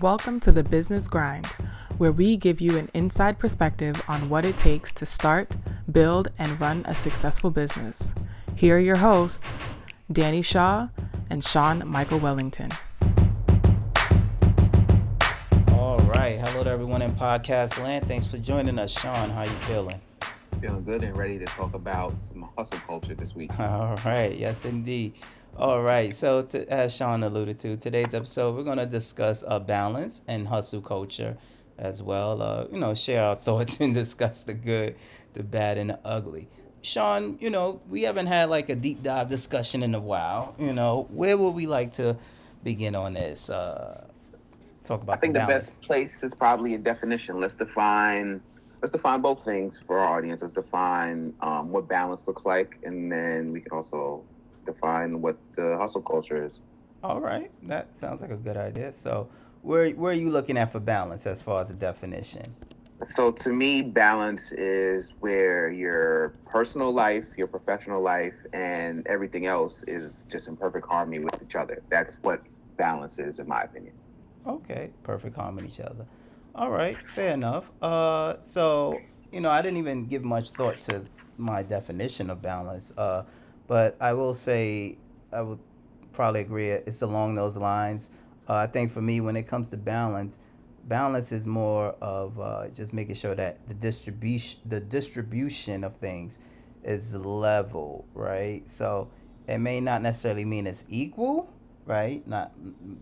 Welcome to the Business Grind, where we give you an inside perspective on what it takes to start, build, and run a successful business. Here are your hosts, Danny Shaw and Sean Michael Wellington. All right. Hello to everyone in podcast land. Thanks for joining us. Sean, how you feeling? Feeling good and ready to talk about some hustle culture this week. All right. Yes, indeed. All right. So, to, as Sean alluded to, today's episode, we're going to discuss a balance and hustle culture as well. Uh, you know, share our thoughts and discuss the good, the bad, and the ugly. Sean, you know, we haven't had like a deep dive discussion in a while. You know, where would we like to begin on this? Uh, talk about. I think the, the best place is probably a definition. Let's define. Let's define both things for our audience. Let's define um, what balance looks like, and then we can also define what the hustle culture is. All right, that sounds like a good idea. So, where where are you looking at for balance as far as the definition? So to me, balance is where your personal life, your professional life, and everything else is just in perfect harmony with each other. That's what balance is, in my opinion. Okay, perfect harmony with each other. All right, fair enough. Uh, so you know, I didn't even give much thought to my definition of balance. Uh, but I will say I would probably agree it's along those lines. Uh, I think for me, when it comes to balance, balance is more of uh, just making sure that the distribution the distribution of things is level, right? So it may not necessarily mean it's equal, right? Not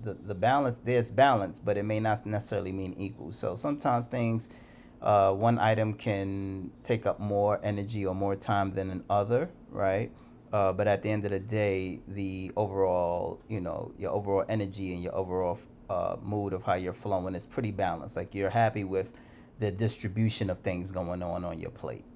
the the balance. There's balance, but it may not necessarily mean equal. So sometimes things, uh, one item can take up more energy or more time than another, right? Uh, but at the end of the day, the overall, you know, your overall energy and your overall uh, mood of how you're flowing is pretty balanced. Like you're happy with the distribution of things going on on your plate.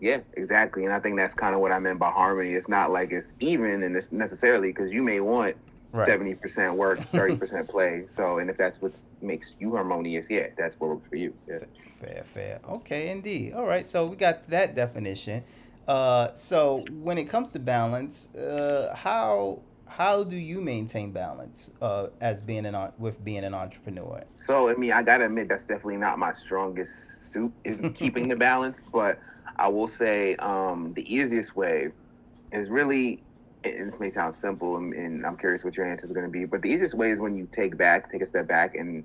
Yeah, exactly. And I think that's kind of what I meant by harmony. It's not like it's even and it's necessarily because you may want seventy right. percent work, thirty percent play. So, and if that's what makes you harmonious, yeah, that's what works for you. Yeah. Fair, fair. Okay, indeed. All right, so we got that definition. Uh, so when it comes to balance, uh, how how do you maintain balance uh, as being an with being an entrepreneur? So I mean, I gotta admit that's definitely not my strongest suit is keeping the balance. But I will say um, the easiest way is really, and this may sound simple, and, and I'm curious what your answer is going to be. But the easiest way is when you take back, take a step back, and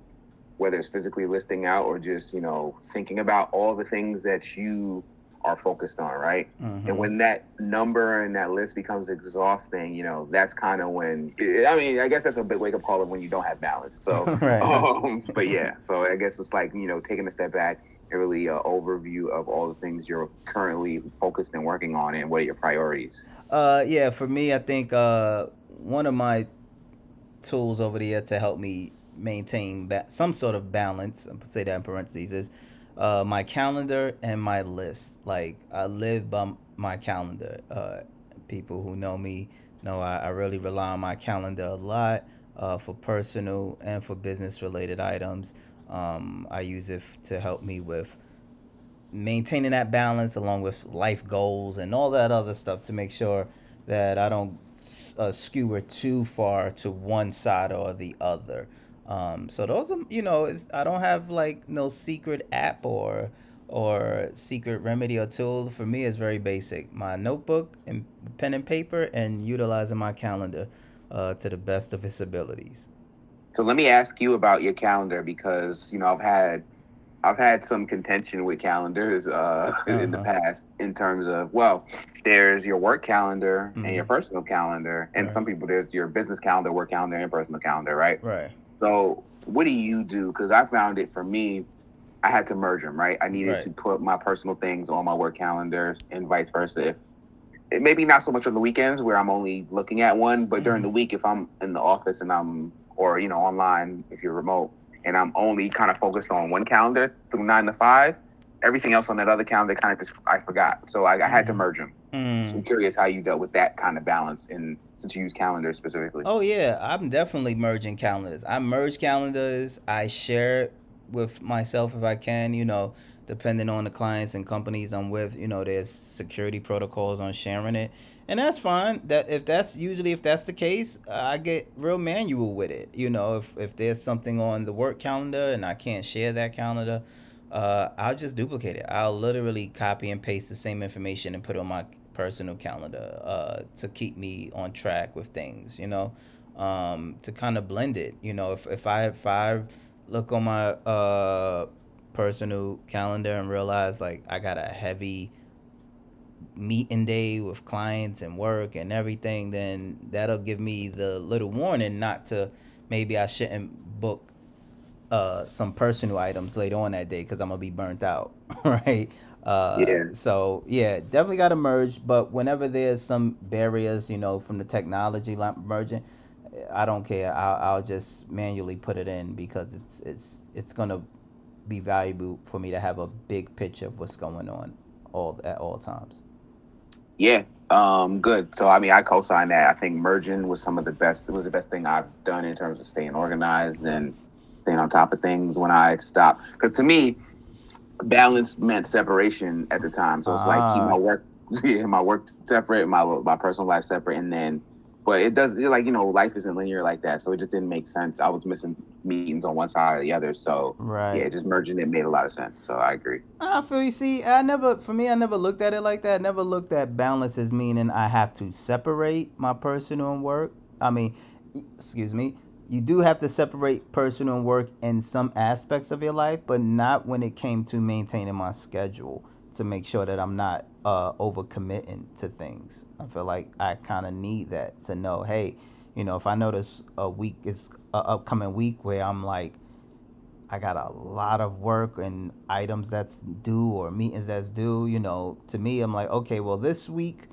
whether it's physically listing out or just you know thinking about all the things that you are focused on, right? Mm-hmm. And when that number and that list becomes exhausting, you know, that's kind of when I mean, I guess that's a big wake up call of when you don't have balance. So, right. um, but yeah, so I guess it's like you know, taking a step back and really an overview of all the things you're currently focused and working on, and what are your priorities. Uh, yeah, for me, I think uh, one of my tools over there to help me maintain ba- some sort of balance, I say that in parentheses, is uh, my calendar and my list. Like I live by my calendar. Uh, people who know me know I, I really rely on my calendar a lot uh, for personal and for business related items. Um, I use it to help me with maintaining that balance along with life goals and all that other stuff to make sure that I don't uh, skewer too far to one side or the other. Um, so those are, you know, it's, I don't have like no secret app or or secret remedy or tool. For me, it's very basic. My notebook and pen and paper, and utilizing my calendar uh, to the best of its abilities. So let me ask you about your calendar because you know I've had I've had some contention with calendars uh, uh-huh. in the uh-huh. past in terms of well, there's your work calendar mm-hmm. and your mm-hmm. personal calendar, and right. some people there's your business calendar, work calendar, and personal calendar, right? Right. So what do you do? Because I found it for me, I had to merge them. Right, I needed right. to put my personal things on my work calendar, and vice versa. If maybe not so much on the weekends where I'm only looking at one, but mm-hmm. during the mm-hmm. week if I'm in the office and I'm or you know online if you're remote and I'm only kind of focused on one calendar through nine to five, everything else on that other calendar kind of just I forgot. So I, I had to mm-hmm. merge them. Mm. So I'm curious how you dealt with that kind of balance, and since you use calendars specifically. Oh yeah, I'm definitely merging calendars. I merge calendars. I share it with myself if I can. You know, depending on the clients and companies I'm with. You know, there's security protocols on sharing it, and that's fine. That if that's usually if that's the case, I get real manual with it. You know, if if there's something on the work calendar and I can't share that calendar, uh, I'll just duplicate it. I'll literally copy and paste the same information and put it on my personal calendar uh, to keep me on track with things. You know, um, to kind of blend it. You know, if if I if I look on my uh personal calendar and realize like I got a heavy meeting day with clients and work and everything, then that'll give me the little warning not to maybe I shouldn't book uh, some personal items later on that day because I'm gonna be burnt out, right? Uh, yeah. So yeah, definitely got to merge. But whenever there's some barriers, you know, from the technology merging, I don't care. I'll, I'll just manually put it in because it's it's it's gonna be valuable for me to have a big picture of what's going on all at all times. Yeah, um, good. So I mean, I co-sign that. I think merging was some of the best. It was the best thing I've done in terms of staying organized and staying on top of things when I stopped. Because to me, balance meant separation at the time. So it's like keep my ah. work, yeah, my work separate, my my personal life separate, and then but it does like you know life isn't linear like that. So it just didn't make sense. I was missing meetings on one side or the other. So right. yeah just merging it made a lot of sense. So i agree. I feel you. See i never for me i never looked at it like that. I never looked at balance as meaning i have to separate my personal and work. I mean excuse me you do have to separate personal and work in some aspects of your life but not when it came to maintaining my schedule to make sure that i'm not uh, overcommitting to things. I feel like I kind of need that to know, hey, you know, if I notice a week is a upcoming week where I'm like, I got a lot of work and items that's due or meetings that's due, you know, to me, I'm like, okay, well, this week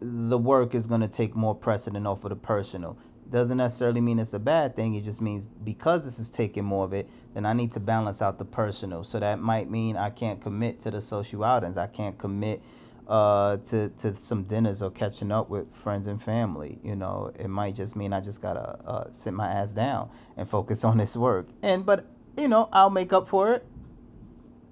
the work is going to take more precedent over the personal doesn't necessarily mean it's a bad thing. It just means because this is taking more of it, then I need to balance out the personal. So that might mean I can't commit to the social outings. I can't commit uh, to to some dinners or catching up with friends and family. You know, it might just mean I just gotta uh, sit my ass down and focus on this work. And but you know, I'll make up for it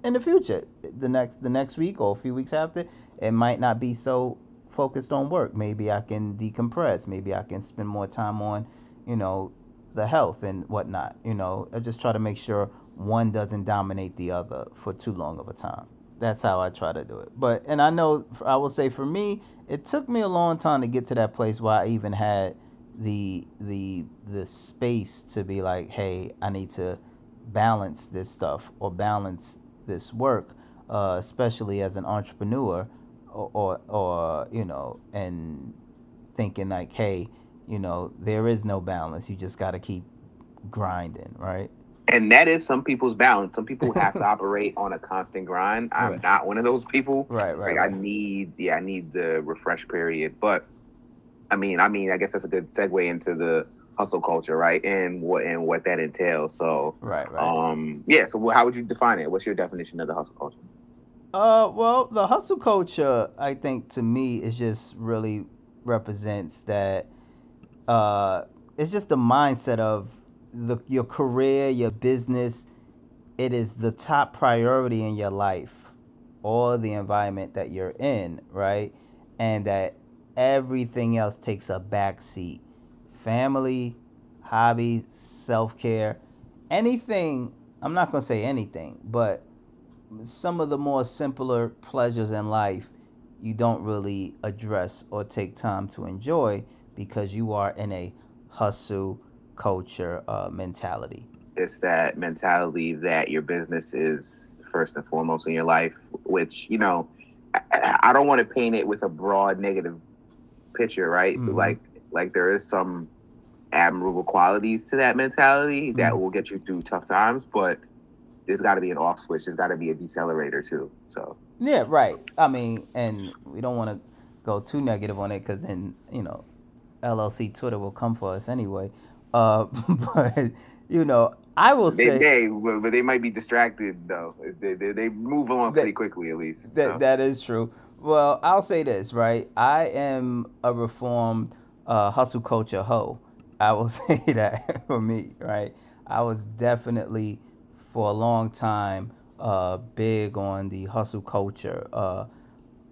in the future. The next the next week or a few weeks after, it might not be so focused on work. Maybe I can decompress. Maybe I can spend more time on, you know, the health and whatnot. You know, I just try to make sure one doesn't dominate the other for too long of a time. That's how I try to do it. But and I know I will say for me, it took me a long time to get to that place where I even had the the the space to be like, hey, I need to balance this stuff or balance this work, uh, especially as an entrepreneur, or, or or you know, and thinking like, hey, you know, there is no balance. You just got to keep grinding, right? and that is some people's balance. Some people have to operate on a constant grind. I'm right. not one of those people. Right, right. Like right. I need, yeah, I need the refresh period. But I mean, I mean, I guess that's a good segue into the hustle culture, right? And what and what that entails. So, right, right. Um, yeah. So, how would you define it? What's your definition of the hustle culture? Uh, well, the hustle culture, I think, to me, is just really represents that. Uh, it's just the mindset of the your career, your business, it is the top priority in your life or the environment that you're in, right? And that everything else takes a back seat. Family, hobby, self-care, anything, I'm not to say anything, but some of the more simpler pleasures in life you don't really address or take time to enjoy because you are in a hustle culture uh, mentality? It's that mentality that your business is first and foremost in your life, which, you know, I, I don't want to paint it with a broad negative picture, right? Mm-hmm. Like, like there is some admirable qualities to that mentality mm-hmm. that will get you through tough times, but there's got to be an off switch. There's got to be a decelerator too. So yeah, right. I mean, and we don't want to go too negative on it because then you know, LLC Twitter will come for us anyway. Uh, but you know, I will they, say they, but they might be distracted though. They, they, they move along that, pretty quickly at least. That so. that is true. Well, I'll say this right. I am a reformed uh, hustle culture hoe. I will say that for me, right. I was definitely for a long time uh, big on the hustle culture. Uh,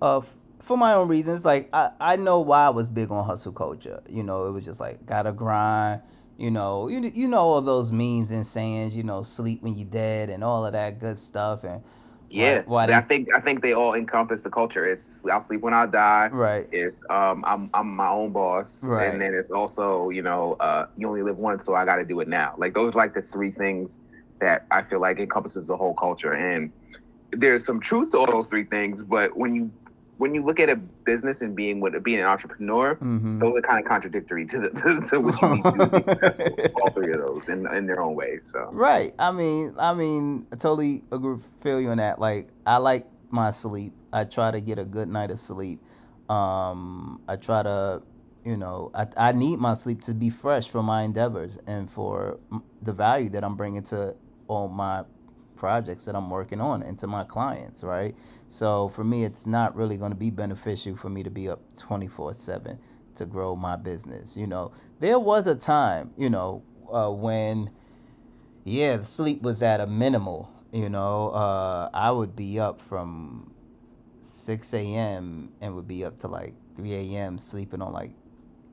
of for my own reasons. Like I, I know why I was big on hustle culture. You know, it was just like gotta grind. You know, you you know all those memes and sayings. You know, sleep when you're dead and all of that good stuff. And yeah, why, why I think I think they all encompass the culture. It's I'll sleep when I die. Right. It's um I'm I'm my own boss. Right. And then it's also you know uh you only live once, so I got to do it now. Like those are like the three things that I feel like encompasses the whole culture. And there's some truth to all those three things, but when you when you look at a business and being what being an entrepreneur, mm-hmm. those are kind of contradictory to the to, to what you need to be successful. all three of those in in their own way. So right. I mean, I mean, I totally agree. Feel you on that. Like, I like my sleep. I try to get a good night of sleep. Um, I try to, you know, I I need my sleep to be fresh for my endeavors and for the value that I'm bringing to all my projects that I'm working on and to my clients, right? So for me, it's not really going to be beneficial for me to be up 24 7 to grow my business. You know, there was a time, you know, uh, when, yeah, the sleep was at a minimal. You know, uh, I would be up from 6 a.m. and would be up to like 3 a.m. sleeping on like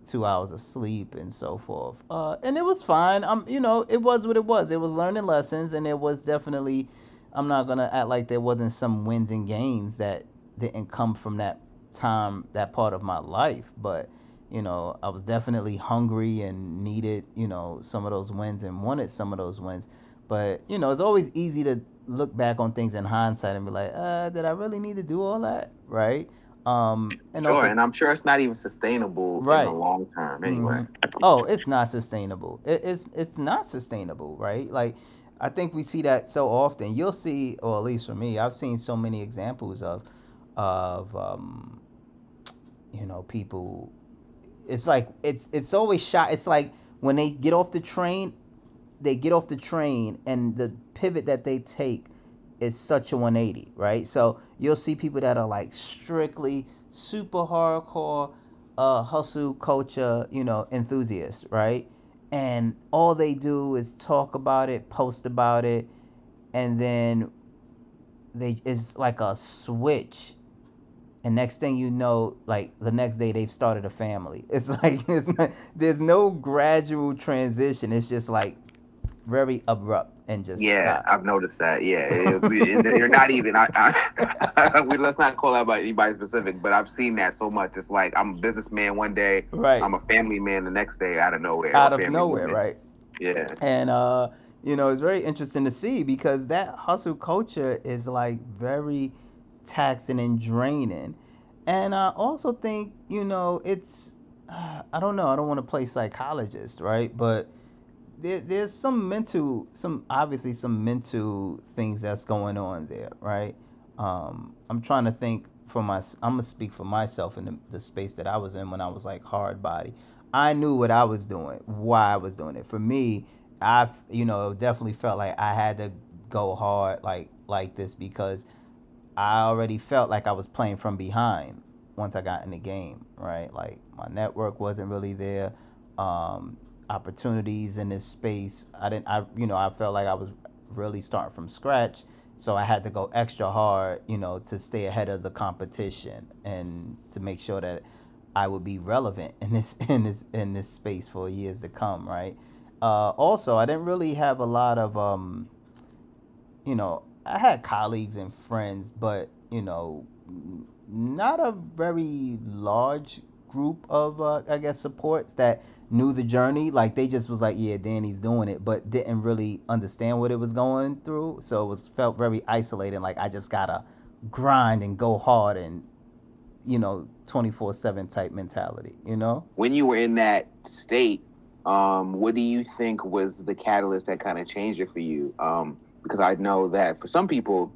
two hours of sleep and so forth. Uh, and it was fine. Um, you know, it was what it was. It was learning lessons, and it was definitely. I'm not gonna act like there wasn't some wins and gains that didn't come from that time, that part of my life. But you know, I was definitely hungry and needed, you know, some of those wins and wanted some of those wins. But you know, it's always easy to look back on things in hindsight and be like, uh, did I really need to do all that? Right? Um, and sure, also, and I'm sure it's not even sustainable right. in the long term anyway. Mm-hmm. Oh, it's not sustainable. It, it's it's not sustainable, right? Like I think we see that so often. You'll see, or at least for me, I've seen so many examples of of um, you know people. It's like it's it's always shot. It's like when they get off the train, they get off the train, and the pivot that they take is such a 180, right? So you'll see people that are like strictly super hardcore uh, hustle culture, you know, enthusiasts, right? And all they do is talk about it, post about it, and then they it's like a switch. And next thing you know, like the next day they've started a family. It's like it's not, there's no gradual transition. It's just like very abrupt and just yeah stop. i've noticed that. Yeah you're not even I, I, let's not call out anybody specific but i've seen that so much. It's like i'm a businessman one day right. I'm a family man the next day out of nowhere out of nowhere woman. right. Yeah. And uh you know it's very interesting to see because that hustle culture is like very taxing and draining. And i also think you know it's uh, i don't know i don't want to play psychologist right but there, there's some mental, some obviously some mental things that's going on there, right? Um, I'm trying to think for my, I'm gonna speak for myself in the, the space that I was in when I was like hard body. I knew what I was doing, why I was doing it. For me, I, you know, definitely felt like I had to go hard like like this because I already felt like I was playing from behind once I got in the game, right? Like my network wasn't really there. Um, opportunities in this space. I didn't I you know, I felt like I was really starting from scratch. So I had to go extra hard, you know, to stay ahead of the competition and to make sure that I would be relevant in this in this in this space for years to come, right? Uh, also, I didn't really have a lot of, um, you know, I had colleagues and friends, but you know, not a very large group of, uh, I guess, supports that knew the journey. Like they just was like, yeah, Danny's doing it, but didn't really understand what it was going through. So it was felt very isolated. Like I just gotta grind and go hard and you know 24 7 type mentality you know when you were in that state um what do you think was the catalyst that kind of changed it for you um because i know that for some people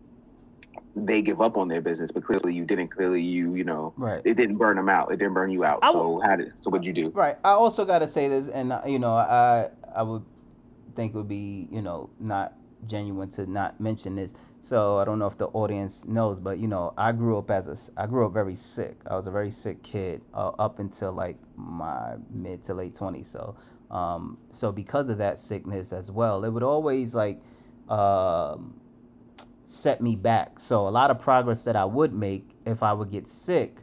they give up on their business, but clearly you didn't. Clearly you, you know, right. It didn't burn them out. It didn't burn you out. so how did? So what'd you do? Right. I also got to say this, and uh, you know, I I would think it would be you know not genuine to not mention this. So I don't know if the audience knows, but you know, I grew up as a I grew up very sick. I was a very sick kid uh, up until like my mid to late twenties. So um, so because of that sickness as well, it would always like. Um, set me back. So a lot of progress that I would make if I would get sick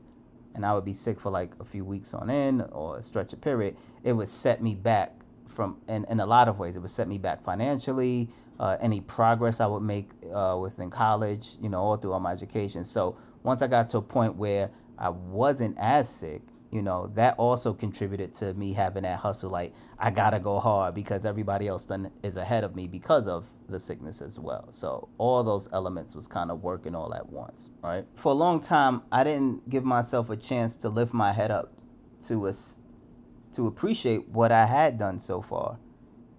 and I would be sick for like a few weeks on end or a stretch of period, it would set me back from in, in a lot of ways. It would set me back financially, uh, any progress I would make uh, within college, you know, all throughout my education. So once I got to a point where I wasn't as sick, you know, that also contributed to me having that hustle. Like I gotta go hard because everybody else done is ahead of me because of the sickness as well. So all those elements was kind of working all at once, right? For a long time, I didn't give myself a chance to lift my head up to us to appreciate what I had done so far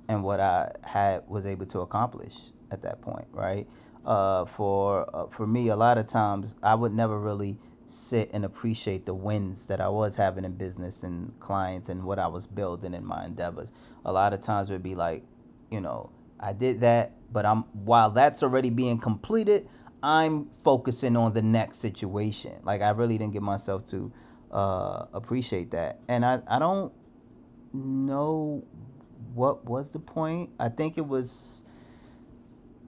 and what I had was able to accomplish at that point, right? Uh, for uh, for me, a lot of times I would never really sit and appreciate the wins that I was having in business and clients and what I was building in my endeavors. A lot of times it would be like, you know, I did that, but I'm while that's already being completed, I'm focusing on the next situation. Like I really didn't get myself to uh, appreciate that, and I I don't know what was the point. I think it was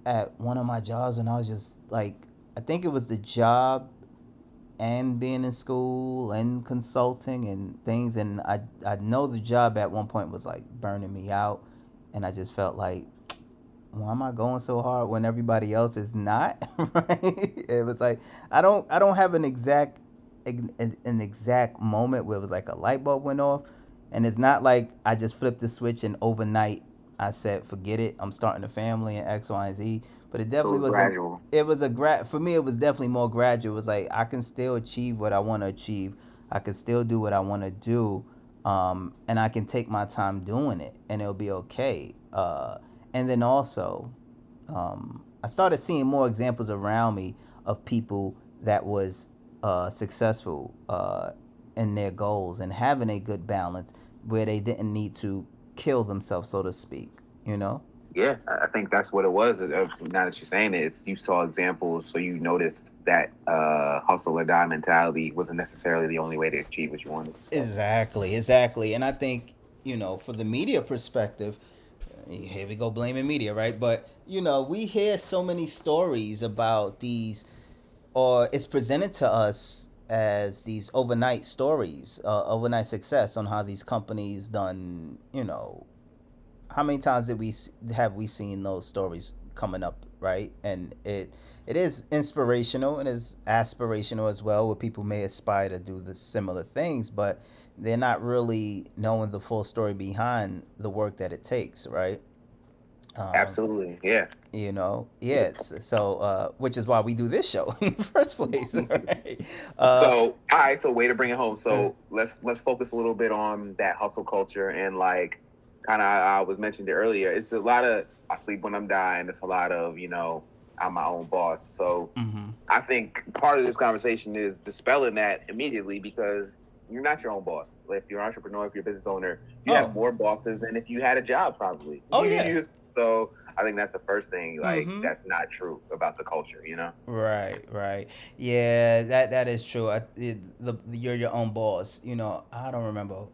at one of my jobs, and I was just like, I think it was the job and being in school and consulting and things and I I know the job at one point was like burning me out and I just felt like why am I going so hard when everybody else is not? Right? It was like I don't I don't have an exact an, an exact moment where it was like a light bulb went off and it's not like I just flipped the switch and overnight I said forget it I'm starting a family and X Y and Z but it definitely was, was gradual. A, it was a grad for me. It was definitely more gradual. It was like I can still achieve what I want to achieve. I can still do what I want to do, um, and I can take my time doing it, and it'll be okay. Uh, and then also, um, I started seeing more examples around me of people that was uh, successful uh, in their goals and having a good balance where they didn't need to kill themselves, so to speak. You know yeah, I think that's what it was. Uh, now that you're saying it, it's, you saw examples, so you noticed that uh, hustle or die mentality wasn't necessarily the only way to achieve what you wanted. So. Exactly, exactly. And I think you know, for the media perspective, here we go blaming media, right? But you know, we hear so many stories about these, or it's presented to us as these overnight stories, uh, overnight success on how these companies done, you know, how many times did we have we seen those stories coming up, right? And it it is inspirational and is aspirational as well, where people may aspire to do the similar things, but they're not really knowing the full story behind the work that it takes, right? Um, Absolutely, yeah. You know, yes. So, uh, which is why we do this show in the first place. Right? Uh, so, all right. So, way to bring it home. So, let's let's focus a little bit on that hustle culture and like kind of I, I was mentioned it earlier. It's a lot of I sleep when I'm dying. It's a lot of you know I'm my own boss. So mm-hmm. I think part of this conversation is dispelling that immediately because you're not your own boss. If you're an entrepreneur, if you're a business owner, you oh. have more bosses than if you had a job, probably. Oh yeah. So I think that's the first thing. Like mm-hmm. that's not true about the culture, you know. Right, right. Yeah, that that is true. I, it, the, you're your own boss. You know, I don't remember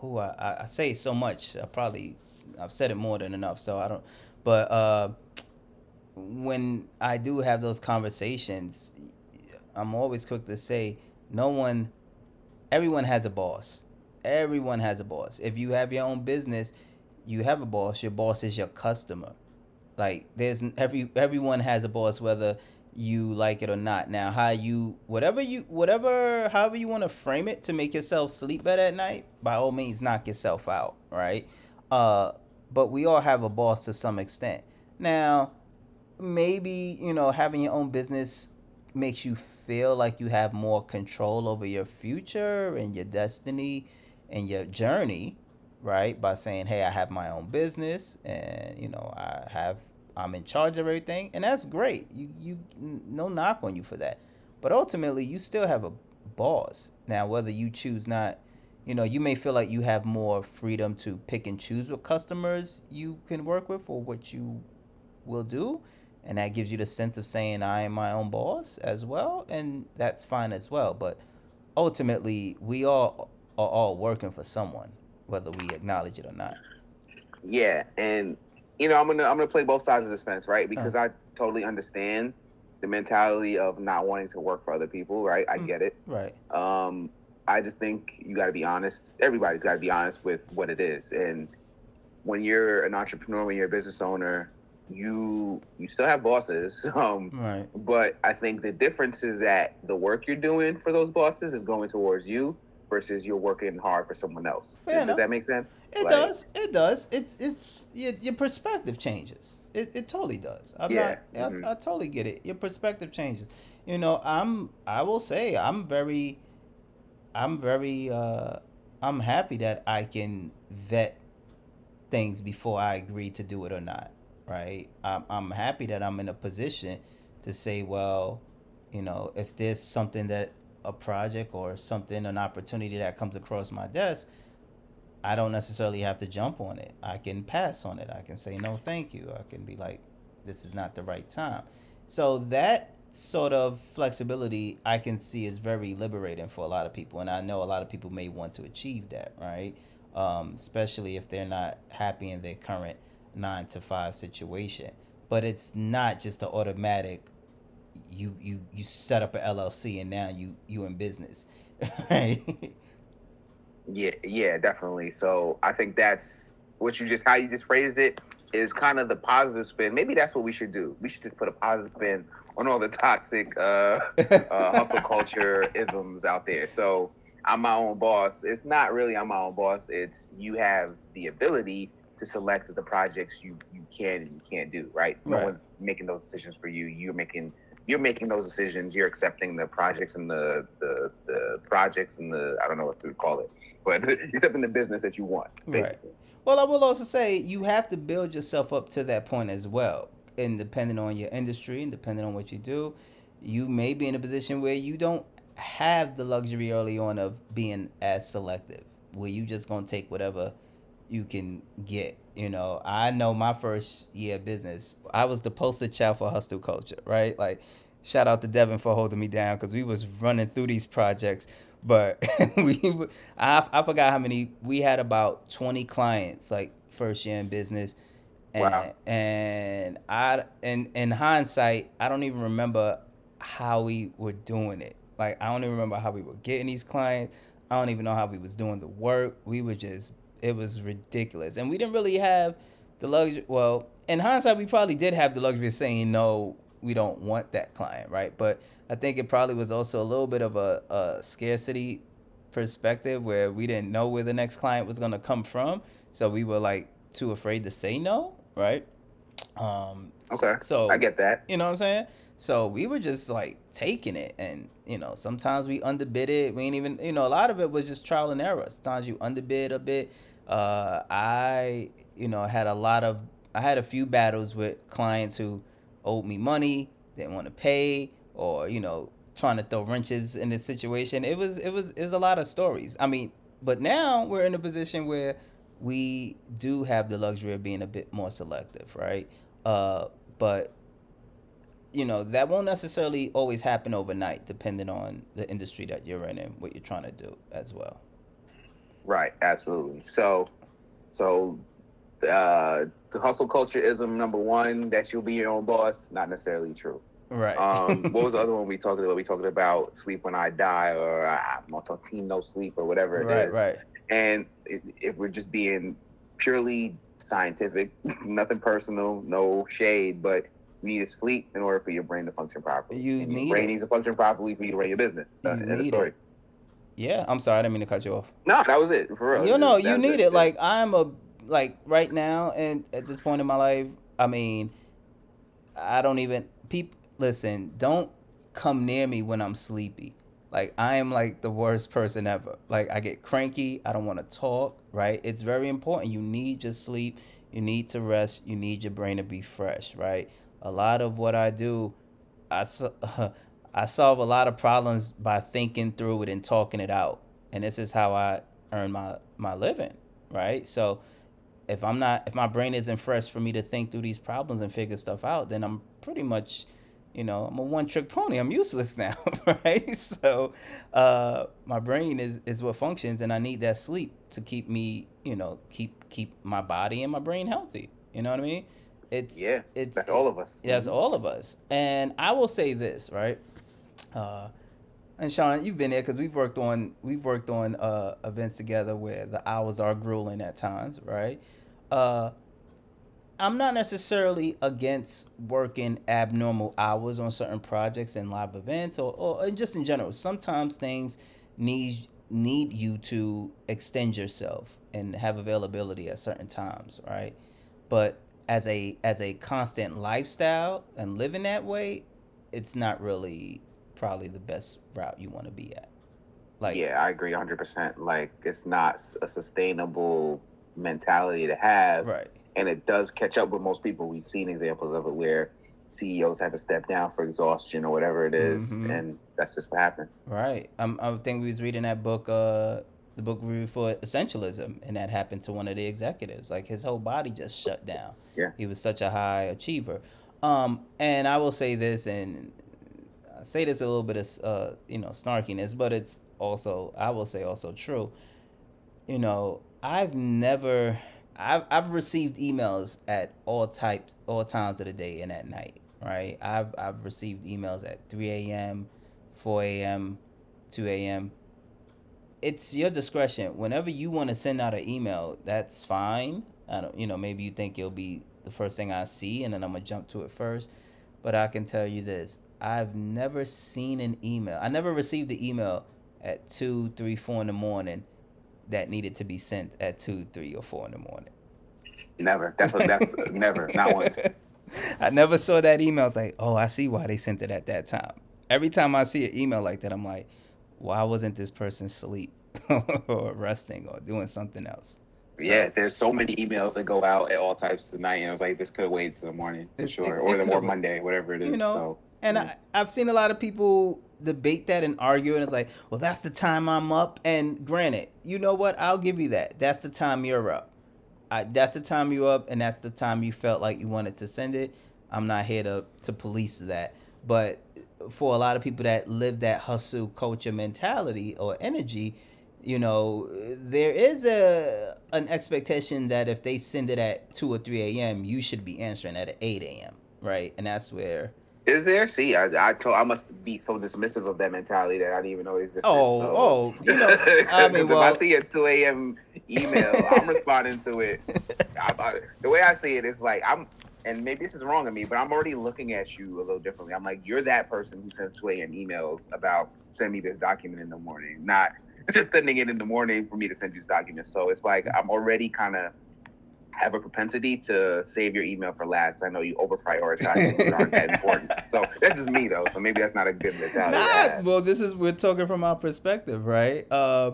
who I, I say so much. I probably I've said it more than enough, so I don't. But uh, when I do have those conversations, I'm always quick to say, no one, everyone has a boss. Everyone has a boss. If you have your own business, you have a boss. Your boss is your customer. Like there's every everyone has a boss, whether you like it or not. Now, how you whatever you whatever however you want to frame it to make yourself sleep better at night, by all means knock yourself out, right? Uh but we all have a boss to some extent. Now, maybe, you know, having your own business makes you feel like you have more control over your future and your destiny and your journey, right? By saying, "Hey, I have my own business and, you know, I have I'm in charge of everything, and that's great. You you no knock on you for that. But ultimately, you still have a boss. Now, whether you choose not, you know, you may feel like you have more freedom to pick and choose what customers you can work with or what you will do, and that gives you the sense of saying I am my own boss as well, and that's fine as well. But ultimately, we all are all working for someone, whether we acknowledge it or not. Yeah, and you know, I'm gonna I'm gonna play both sides of this fence, right? Because uh. I totally understand the mentality of not wanting to work for other people, right? I Mm. get it. Right. Um, I just think you got to be honest. Everybody's got to be honest with what it is. And when you're an entrepreneur, when you're a business owner, you you still have bosses. Um, Right. but I think the difference is that the work you're doing for those bosses is going towards you versus you're working hard for someone else. Fair Does enough. that make sense? It Like, does. It does. It's it's your, your perspective changes. It, it totally does. I'm Yeah, not. mhm. I, I totally get it. Your perspective changes. You know, I'm. I will say I'm very. I'm very. uh I'm happy that I can vet things before I agree to do it or not. Right. I'm. I'm happy that I'm in a position to say, well, you know, if there's something that a project or something, an opportunity that comes across my desk, I don't necessarily have to jump on it. I can pass on it. I can say no, thank you. I can be like, this is not the right time. So that sort of flexibility I can see is very liberating for a lot of people, and I know a lot of people may want to achieve that, right? Um, especially if they're not happy in their current nine to five situation. But it's not just an automatic. You you you set up an LLC and now you you in business, right? Yeah, yeah, definitely. So I think that's what you just how you just phrased it is kind of the positive spin. Maybe that's what we should do. We should just put a positive spin on all the toxic uh, uh, hustle culture isms out there. So I'm my own boss. It's not really I'm my own boss. It's you have the ability to select the projects you you can and you can't do. Right? No Right. one's making those decisions for you. You're making you're making those decisions. You're accepting the projects and the the, the projects and the I don't know what to call it, but accepting the business that you want, Right. Well, I will also say you have to build yourself up to that point as well. And depending on your industry and depending on what you do, you may be in a position where you don't have the luxury early on of being as selective, where you just gonna take whatever you can get. You know, I know my first year of business, I was the poster child for hustle culture, right? Like, shout out to Devin for holding me down because we was running through these projects but we I, I forgot how many we had about 20 clients like first year in business. And Wow. and i in in hindsight i don't even remember how we were doing it. Like i don't even remember how we were getting these clients. I don't even know how we was doing the work. We were just it was ridiculous. And we didn't really have the luxury well in hindsight we probably did have the luxury of saying no we don't want that client right but I think it probably was also a little bit of a, a scarcity perspective where we didn't know where the next client was going to come from. So we were like too afraid to say no, right? Um, Okay, So I get that. you know what I'm saying? So we were just like taking it, and you know, sometimes we underbid it. We ain't even, you know, a lot of it was just trial and error. Sometimes you underbid a bit. Uh, I, you know, had a lot of, I had a few battles with clients who owed me money, didn't want to pay, or you know, trying to throw wrenches in this situation. It was, it was, is a lot of stories. I mean, but now we're in a position where we do have the luxury of being a bit more selective, right? Uh, but you know that won't necessarily always happen overnight depending on the industry that you're in and what you're trying to do as well Right, absolutely. So, so uh, hustle culture ism number one that you'll be your own boss, not necessarily true. right Um, what was the other one we talked about? We talked about sleep when I die, or uh, I'm on team no sleep, or whatever it is. right right And if, we're just being purely scientific, nothing personal, no shade, but you need to sleep in order for your brain to function properly. You and your need brain it. needs to function properly for you to run your business. You Uh, need story. it. yeah i'm sorry i didn't mean to cut you off No, that was it for real. you know you need it like i'm a like right now and at this point in my life i mean i don't even people listen don't come near me when i'm sleepy. Like i am like the worst person ever. Like i get cranky i don't want to talk right? It's very important. You need your sleep you need to rest you need your brain to be fresh right? A lot of what i do i I solve a lot of problems by thinking through it and talking it out. And this is how I earn my my living, right? So if I'm not if my brain isn't fresh for me to think through these problems and figure stuff out, then I'm pretty much, you know, I'm a one trick pony. I'm useless now, right? So uh my brain is is what functions and I need that sleep to keep me, you know, keep keep my body and my brain healthy. You know what I mean? It's yeah, it's that's all of us. It's Mhm. all of us. And I will say this, right? Uh, and Sean, you've been there because we've worked on we've worked on uh, events together where the hours are grueling at times, right? Uh, I'm not necessarily against working abnormal hours on certain projects and live events, or, or just in general. Sometimes things need need you to extend yourself and have availability at certain times, right? But as a as a constant lifestyle and living that way, it's not really probably the best route you want to be at. Like yeah, I agree 100%. Like, it's not a sustainable mentality to have. right. And it does catch up with most people. We've seen examples of it where CEOs had to step down for exhaustion or whatever it is, Mhm. And that's just what happened. Right. Um, I think we was reading that book, uh, the book review for Essentialism, and that happened to one of the executives. Like his whole body just shut down. Yeah. He was such a high achiever. Um, and I will say this, and I say this a little bit of, uh, you know, snarkiness, but it's also, I will say, also true. You know, I've never, I've, I've received emails at all types, all times of the day and at night. Right. I've, I've received emails at 3 a.m., 4 a.m., 2 a.m. It's your discretion. Whenever you want to send out an email, that's fine. I don't, you know, maybe you think it'll be the first thing I see, and then I'm gonna jump to it first. But I can tell you this: I've never seen an email. I never received the email at two, three, four in the morning that needed to be sent at two, three, or four in the morning. Never. That's what that's never. Not once. I never saw that email. It's like, oh, I see why they sent it at that time. Every time I see an email like that, I'm like, why wasn't this person asleep or resting or doing something else? So, Yeah, there's so many emails that go out at all types of night, and I was like, this could wait till the morning for sure, it- or it the wait. Monday, whatever it is. You know, so And Mm. I, I've seen a lot of people debate that and argue, and it's like, well, that's the time I'm up. And granted, you know what? I'll give you that. That's the time you're up. I, that's the time you're up, and that's the time you felt like you wanted to send it. I'm not here to, to police that. But for a lot of people that live that hustle culture mentality or energy, you know, there is a an expectation that if they send it at 2 or 3 a.m., you should be answering at 8 a.m., right? And that's where is there? See, I I told I must be so dismissive of that mentality that I didn't even know it existed. Oh, so. oh, you know, I mean, if I see a 2 a.m. email, I'm responding to it. I, I, the way I see it is like I'm, and maybe this is wrong of me, but I'm already looking at you a little differently. I'm like, you're that person who sends 2 a.m. emails about send me this document in the morning, not just sending it in the morning for me to send you this document. So it's like I'm already kind of have a propensity to save your email for last. I know you over prioritize things aren't that important. So that's just me though. So maybe that's not a good mentality. have. well, this is we're talking from our perspective, right? Uh,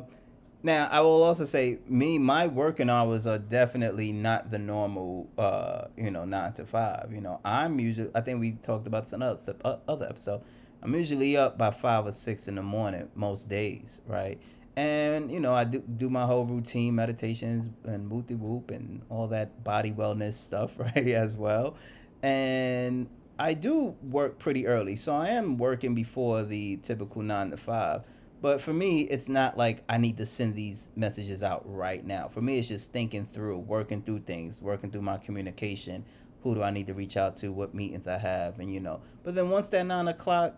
now, I will also say, me, my working hours are definitely not the normal, uh, you know, nine to five. You know, I'm usually, I think we talked about some other uh, other episode. I'm usually up by five or six in the morning most days, right? And you know, I do do my whole routine meditations and whoopty whoop and all that body wellness stuff, right, as well. And I do work pretty early, so I am working before the typical nine to five. But for me, it's not like I need to send these messages out right now. For me, it's just thinking through, working through things, working through my communication. Who do I need to reach out to? What meetings I have, and you know. But then once that nine o'clock,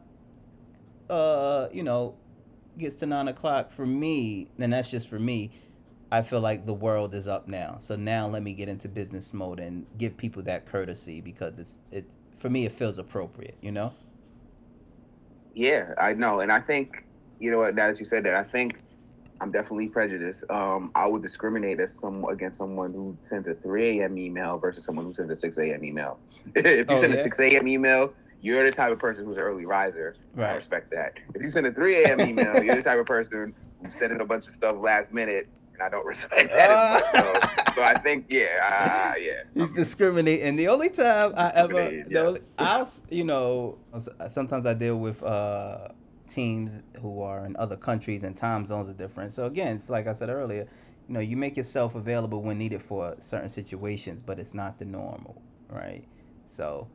uh, you know, gets to nine o'clock for me, then that's just for me. I feel like the world is up now. So now let me get into business mode and give people that courtesy because it's it for me it feels appropriate, you know? Yeah, I know, and I think you know what. Now that you said that, I think I'm definitely prejudiced. Um, I would discriminate as some against someone who sends a 3 a.m. email versus someone who sends a 6 a.m. email. if you Oh, send yeah? a 6 a.m. email, you're the type of person who's an early riser. I respect that. If you send a 3 a.m. email, you're the type of person who's sending a bunch of stuff last minute, and I don't respect that. as much. So, so I think, yeah, uh, yeah. He's discriminating. The only time I ever, the only, I'll, you know, sometimes I deal with uh, teams who are in other countries and time zones are different. So again, it's like I said earlier, you know, you make yourself available when needed for certain situations, but it's not the normal, right? So,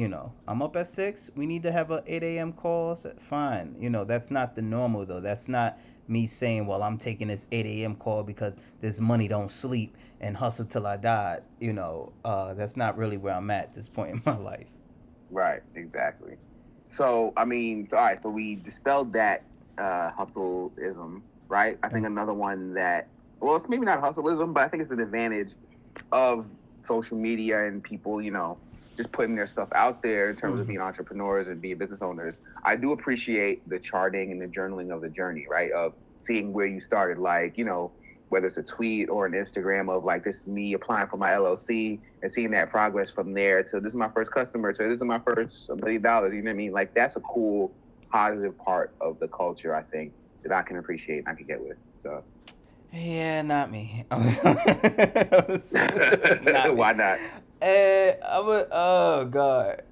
you know, I'm up at six. We need to have a 8 a.m. call. Fine. You know, that's not the normal though. That's not me saying, "Well, I'm taking this 8 a.m. call because this money don't sleep and hustle till I die." You know, uh, that's not really where I'm at this point in my life. Right. Exactly. So I mean, all right. So we dispelled that uh, hustleism, right? I think another one that, well, it's maybe not hustleism, but I think it's an advantage of social media and people, you know, just putting their stuff out there in terms Mhm. of being entrepreneurs and being business owners. I do appreciate the charting and the journaling of the journey, right? Of seeing where you started, like, you know, whether it's a tweet or an Instagram of like, this is me applying for my LLC and seeing that progress from there to this is my first customer to this is my first million dollars. You know what I mean? Like, that's a cool, positive part of the culture, I think, that I can appreciate and I can get with. So, Yeah, not me. Not me. why not? Eh, I would. Oh God,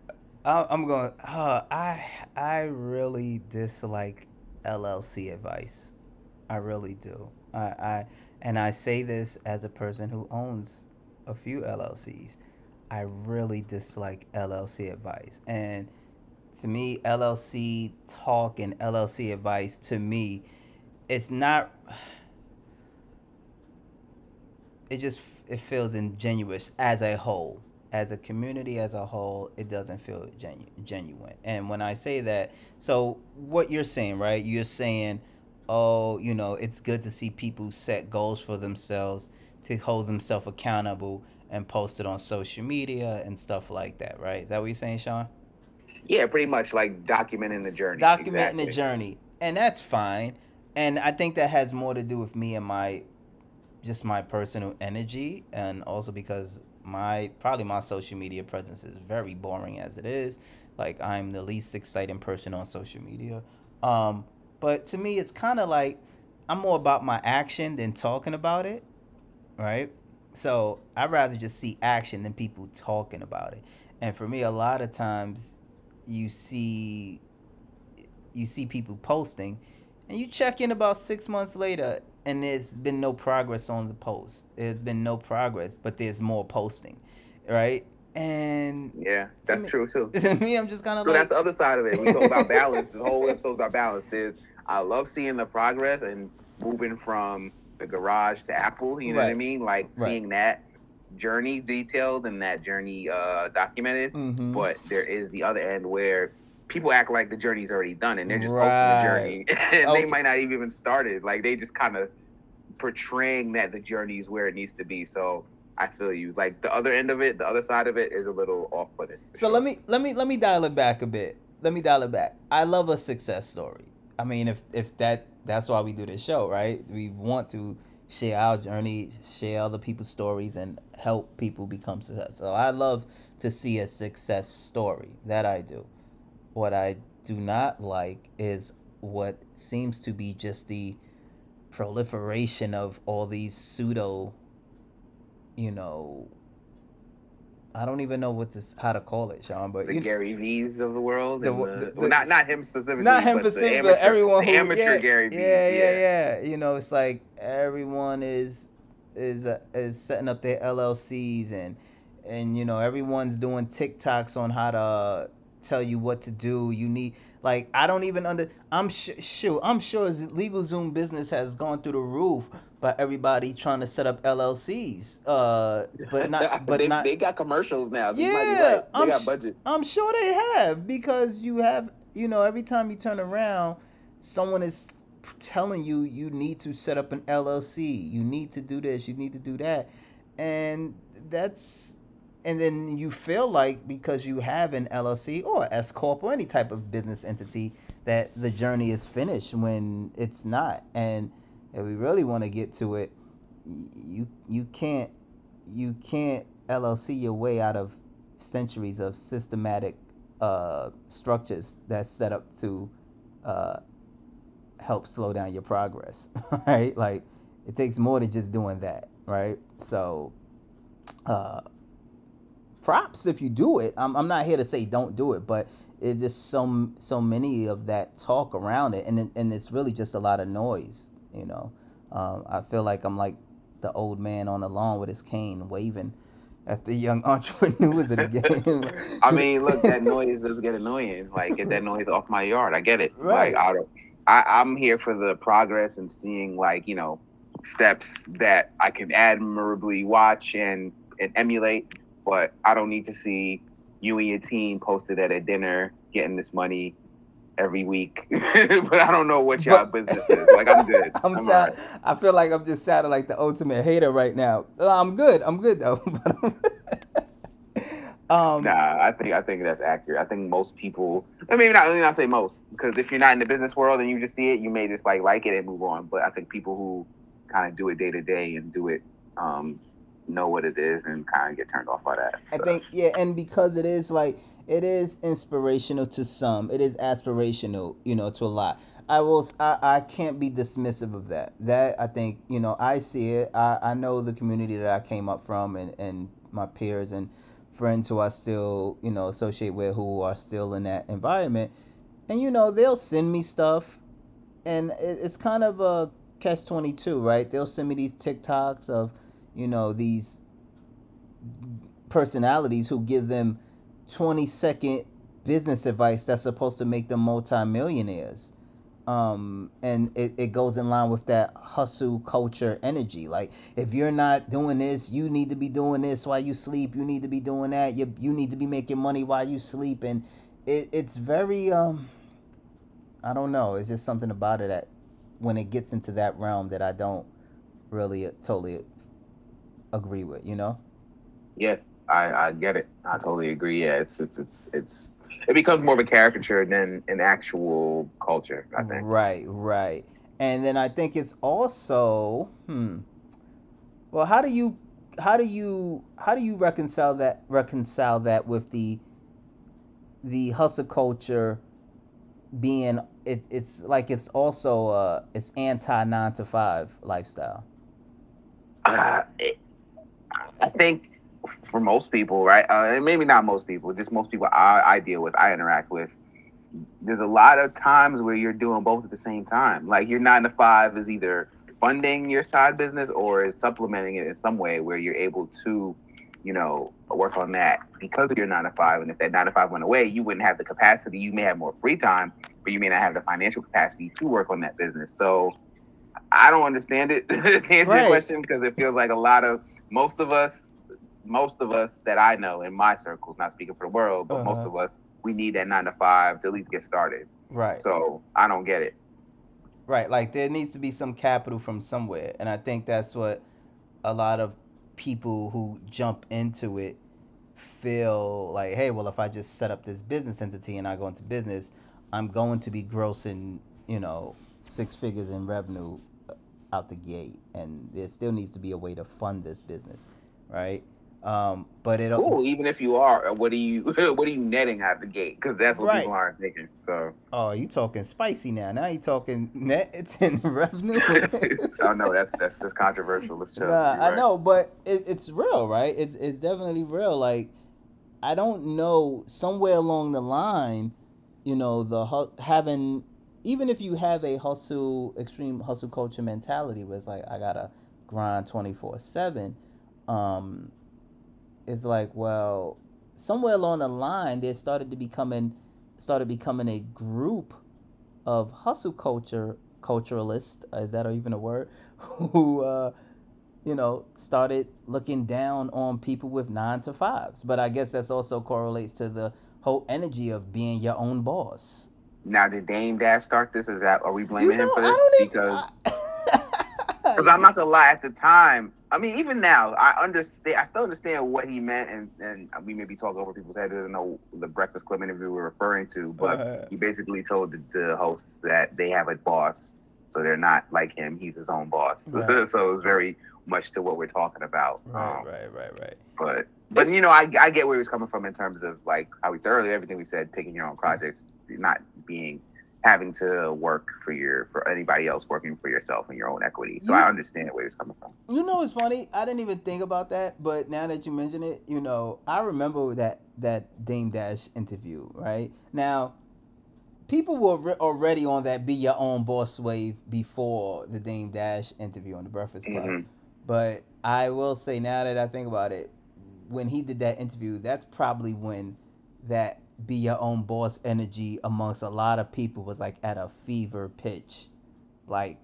I, I'm going. Uh, I I really dislike LLC advice. I really do. I, I and I say this as a person who owns a few LLCs. I really dislike LLC advice, and to me, LLC talk and LLC advice to me, it's not. It just it feels ingenuous as a whole, as a community as a whole. It doesn't feel genu- genuine. And when I say that, so what you're saying, right? You're saying, oh, you know, it's good to see people set goals for themselves to hold themselves accountable and post it on social media and stuff like that, right? Is that what you're saying, Sean? Yeah, pretty much like documenting the journey. documenting the journey and that's fine and i think that has more to do with me and my just my personal energy and also because my probably my social media presence is very boring as it is. Like i'm the least exciting person on social media. Um but to me it's kind of like i'm more about my action than talking about it right? So i'd rather just see action than people talking about it. And for me a lot of times you see you see people posting and you check in about six months later and there's been no progress on the post there's been no progress but there's more posting right and Yeah, that's me- true too. to me i'm just kind of So like that's the other side of it. We talk about balance. The whole episode's about balance. There's I love seeing the progress and moving from the garage to Apple. You know what I mean? Like Right. seeing that journey detailed and that journey uh, documented. Mhm. But there is the other end where people act like the journey's already done and they're just Right. posting the journey and Okay. they might not even started. Like they just kind of portraying that the journey is where it needs to be. So I feel you. Like the other end of it, the other side of it is a little off putting. So let me let me let me dial it back a bit. Let me dial it back. I love a success story. I mean, if if that that's why we do this show, right? We want to share our journey, share other people's stories, and help people become successful. So I love to see a success story. That I do. What I do not like is what seems to be just the proliferation of all these pseudo, you know, I don't even know what to how to call it, Sean, but the you, Gary V's of the world. The- the, the- well, not not him specifically. not him but specifically, amateur- but everyone who amateur yeah, Gary V's. yeah, yeah, yeah. You know, it's like everyone is is uh, is setting up their LLCs and and you know everyone's doing TikToks on how to tell you what to do. You need like I don't even under. I'm sh- sure I'm sure LegalZoom business has gone through the roof by everybody trying to set up LLCs. Uh, but not but they, not they got commercials now. You might be Yeah, right. I'm got sh- budget. I'm sure they have because you have, you know, every time you turn around, someone is telling you you need to set up an LLC, you need to do this, you need to do that. And that's and then you feel like because you have an LLC or S corp or any type of business entity that the journey is finished when it's not. And if we really want to get to it, you you can't you can't LLC your way out of centuries of systematic uh, structures that's set up to uh, help slow down your progress, right? Like it takes more than just doing that, right? So, uh, props if you do it. I'm, I'm not here to say don't do it, but it's just so so many of that talk around it, and it, and it's really just a lot of noise, you know. Um, I feel like I'm like the old man on the lawn with his cane waving at the young entrepreneurs of the game. I mean, look, that noise does get annoying. Like, get that noise off my yard. I get it. Right. Like, I don't. I, I'm here for the progress and seeing like you know steps that I can admirably watch and and emulate. But I don't need to see you and your team posted at a dinner getting this money every week. but I don't know what y'all business is. Like I'm good. I'm, I'm sad. Right. I feel like I'm just sounding like the ultimate hater right now. I'm good. I'm good though. Um, nah, I think I think that's accurate. I think most people. I mean, not let me not say most, because if you're not in the business world and you just see it, you may just like like it and move on. But I think people who kind of do it day to day and do it, um, know what it is and kind of get turned off by that. I think yeah, and because it is like it is inspirational to some, it is aspirational, you know, to a lot. I will. I, I can't be dismissive of that. That I think you know I see it. I, I know the community that I came up from and and my peers and friends who I still, you know, associate with who are still in that environment. And, you know, they'll send me stuff. And it's kind of a catch 22, right? They'll send me these TikToks of, you know, these personalities who give them 20 second business advice that's supposed to make them multimillionaires um, and it, it goes in line with that hustle culture energy. Like if you're not doing this, you need to be doing this while you sleep. You need to be doing that. You you need to be making money while you sleep. And it, it's very um, I don't know. It's just something about it that when it gets into that realm that I don't really totally agree with. You know? Yeah, I I get it. I totally agree. Yeah, it's it's it's it's it becomes more of a caricature than an actual culture. I think. Right, right, and then I think it's also hmm. Well, how do you how do you how do you reconcile that reconcile that with the the hustle culture being it, it's like it's also uh it's anti nine to five lifestyle. Uh, it, I think for most people, right? Uh, maybe not most people, just most people I, I deal with, I interact with. There's a lot of times where you're doing both at the same time. Like your nine to five is either funding your side business or is supplementing it in some way where you're able to, you know, work on that because of your nine to five. And if that nine to five went away, you wouldn't have the capacity. You may have more free time, but you may not have the financial capacity to work on that business. So I don't understand it to answer right. your question because it feels like a lot of most of us most of us that I know in my circles, not speaking for the world, but uh-huh. most of us, we need that nine to five to at least get started. Right. So I don't get it. Right. Like there needs to be some capital from somewhere. And I think that's what a lot of people who jump into it feel like, hey, well, if I just set up this business entity and I go into business, I'm going to be grossing, you know, six figures in revenue out the gate. And there still needs to be a way to fund this business, right? Um, but it cool. Even if you are, what are you what are you netting out the gate? Because that's what right. people aren't thinking. So oh, you talking spicy now? Now you talking net? It's in revenue. oh no, that's that's that's controversial. Let's chill. Nah, right. I know, but it, it's real, right? It's it's definitely real. Like I don't know somewhere along the line, you know, the having even if you have a hustle extreme hustle culture mentality, where it's like I gotta grind twenty four seven. Um, it's like, well, somewhere along the line, there started to becoming started becoming a group of hustle culture culturalists. Is that even a word? Who, uh, you know, started looking down on people with nine to fives. But I guess that's also correlates to the whole energy of being your own boss. Now, did Dame Dash start this? Is that are we blaming you know, him for this? Because because I'm not gonna lie, at the time I mean, even now, I understand. I still understand what he meant, and and we may be talking over people's heads. I don't know the Breakfast Club interview we're referring to, but uh, he basically told the, the, hosts that they have a boss, so they're not like him. He's his own boss. Right. so it's very much to what we're talking about. Right, um, right, right, right. But but you know, I I get where he was coming from in terms of like how we said earlier, everything we said, picking your own projects, not being having to work for your for anybody else working for yourself and your own equity. So you, I understand where he's coming from. You know, it's funny. I didn't even think about that, but now that you mention it, you know, I remember that that Dame Dash interview. Right now, people were re- already on that "be your own boss" wave before the Dame Dash interview on the Breakfast Club. Mm-hmm. But I will say now that I think about it, when he did that interview, that's probably when that be your own boss energy amongst a lot of people was like at a fever pitch. Like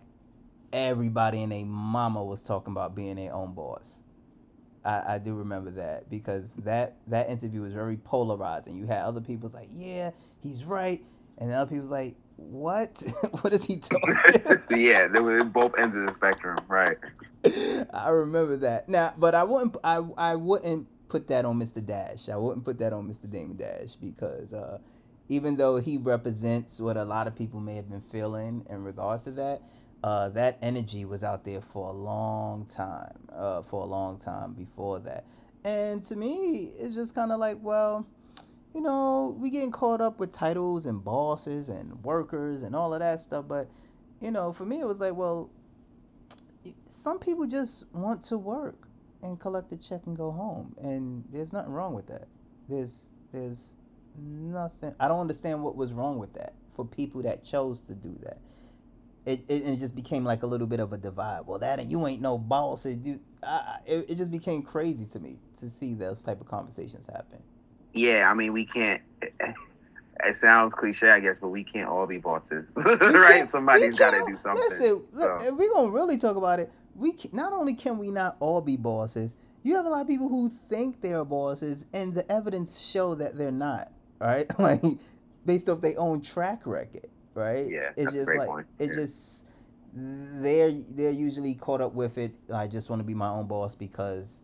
everybody and their mama was talking about being their own boss. I, I do remember that because that that interview was very polarizing. You had other people like, yeah, he's right, and other people was like, what? what is he talking? yeah, they were both ends of the spectrum, right? I remember that. Now, but I wouldn't. I I wouldn't put that on Mr. Dash. I wouldn't put that on Mr. Damon Dash because uh, even though he represents what a lot of people may have been feeling in regards to that, uh, that energy was out there for a long time, uh, for a long time before that. And to me, it's just kind of like, well, you know, we getting caught up with titles and bosses and workers and all of that stuff. But, you know, for me, it was like, well, some people just want to work and collect the check and go home. And there's nothing wrong with that. There's, there's nothing. I don't understand what was wrong with that for people that chose to do that it, it, it just became like a little bit of a divide. Well, that and you ain't no boss. It, you, I, it, it just became crazy to me to see those type of conversations happen. Yeah, I mean, we can't. It sounds cliche, I guess, but we can't all be bosses, right? Somebody's got to do something. Listen, so. if we're gonna really talk about it, we can, not only can we not all be bosses, you have a lot of people who think they're bosses, and the evidence show that they're not. Right, like based off their own track record right? Yeah, it's just like point. it yeah. just they're they're usually caught up with it. I just want to be my own boss because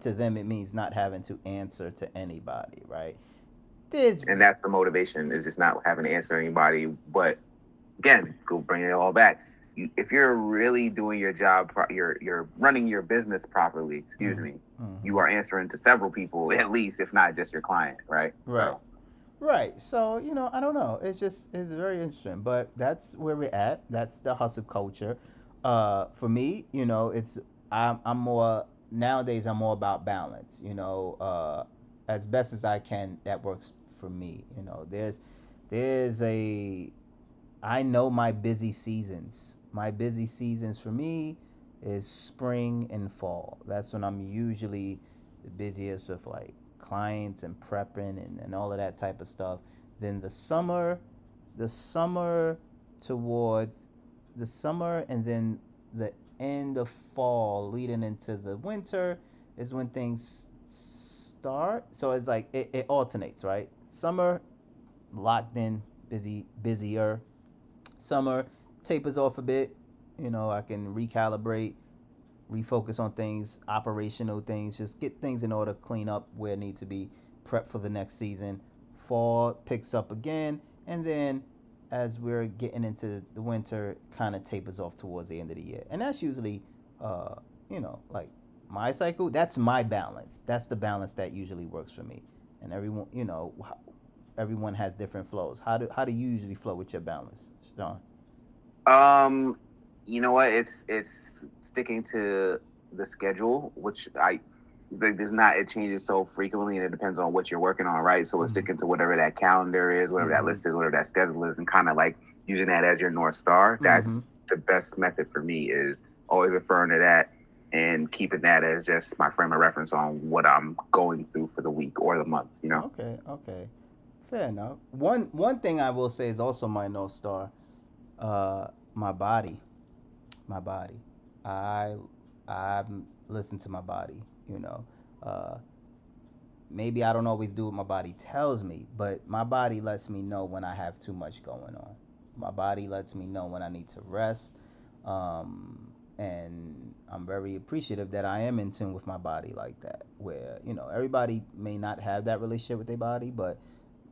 to them it means not having to answer to anybody, right? There's, and that's the motivation is just not having to answer anybody. But again, go bring it all back. You, if you're really doing your job, you're you're running your business properly. Excuse mm-hmm. me. Mm-hmm. You are answering to several people at least, if not just your client, right? Right. So, Right. So, you know, I don't know. It's just it's very interesting. But that's where we're at. That's the hustle culture. Uh for me, you know, it's I'm I'm more nowadays I'm more about balance, you know, uh as best as I can that works for me. You know, there's there's a I know my busy seasons. My busy seasons for me is spring and fall. That's when I'm usually the busiest with like clients and prepping and, and all of that type of stuff. Then the summer, the summer towards the summer and then the end of fall leading into the winter is when things start. So it's like it, it alternates, right? Summer, locked in, busy, busier. Summer tapers off a bit. You know, I can recalibrate refocus on things, operational things, just get things in order, clean up where need to be, prep for the next season. Fall picks up again, and then as we're getting into the winter, kind of tapers off towards the end of the year, and that's usually, uh, you know, like my cycle. That's my balance. That's the balance that usually works for me. And everyone, you know, everyone has different flows. How do how do you usually flow with your balance, Sean? Um, you know what? It's it's sticking to the schedule, which I like there's not it changes so frequently and it depends on what you're working on, right? So it's mm-hmm. sticking to whatever that calendar is, whatever mm-hmm. that list is, whatever that schedule is, and kind of like using that as your north star. That's mm-hmm. the best method for me is always referring to that and keeping that as just my frame of reference on what I'm going through for the week or the month, you know? Okay, okay. Fair enough. One one thing I will say is also my north star, uh, my body my body. I I listen to my body. You know, uh, maybe I don't always do what my body tells me, but my body lets me know when I have too much going on. My body lets me know when I need to rest. Um, and I'm very appreciative that I am in tune with my body like that. Where you know everybody may not have that relationship with their body, but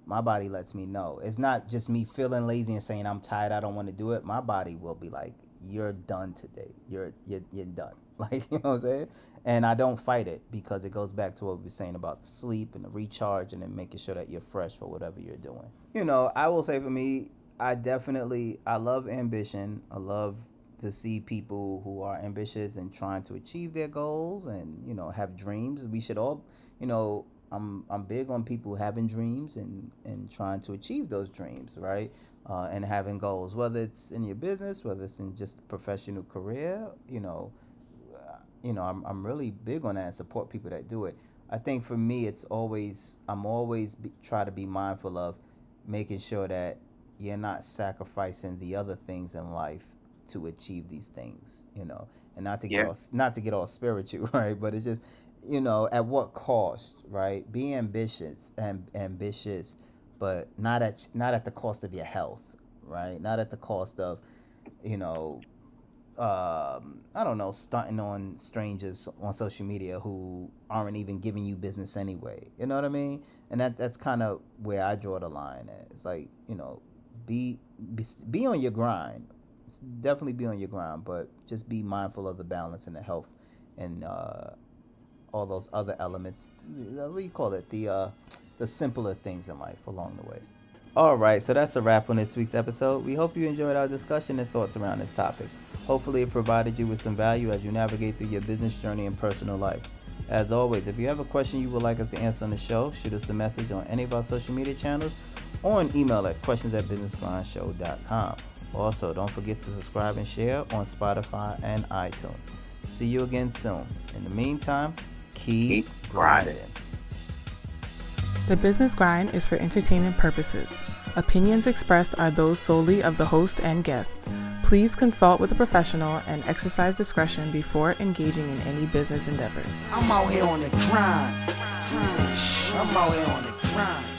my body lets me know. It's not just me feeling lazy and saying I'm tired, I don't want to do it. My body will be like, you're done today. You're you're, you're done. Like you know what I'm saying? And I don't fight it because it goes back to what we were saying about the sleep and the recharge and then making sure that you're fresh for whatever you're doing. You know, I will say for me, I definitely I love ambition. I love to see people who are ambitious and trying to achieve their goals and you know have dreams. We should all, you know, I'm I'm big on people having dreams and and trying to achieve those dreams, right? uh, and having goals, whether it's in your business, whether it's in just professional career, you know, you know, I'm I'm really big on that and support people that do it. I think for me, it's always I'm always be, try to be mindful of making sure that you're not sacrificing the other things in life to achieve these things, you know, and not to get yeah. all not to get all spiritual, right? But it's just, you know, at what cost, right? Be ambitious and ambitious, but not at not at the cost of your health, right? Not at the cost of, you know, um, I don't know, stunting on strangers on social media who aren't even giving you business anyway. You know what I mean? And that that's kind of where I draw the line. At. It's like you know, be be, be on your grind. Definitely be on your grind, but just be mindful of the balance and the health and uh, all those other elements. What you call it? The uh, the simpler things in life along the way. All right, so that's a wrap on this week's episode. We hope you enjoyed our discussion and thoughts around this topic. Hopefully, it provided you with some value as you navigate through your business journey and personal life. As always, if you have a question you would like us to answer on the show, shoot us a message on any of our social media channels or an email at questions at businessgrindshow.com. Also, don't forget to subscribe and share on Spotify and iTunes. See you again soon. In the meantime, keep, keep grinding. The Business Grind is for entertainment purposes. Opinions expressed are those solely of the host and guests. Please consult with a professional and exercise discretion before engaging in any business endeavors. I'm out here on the grind. I'm out here on the grind.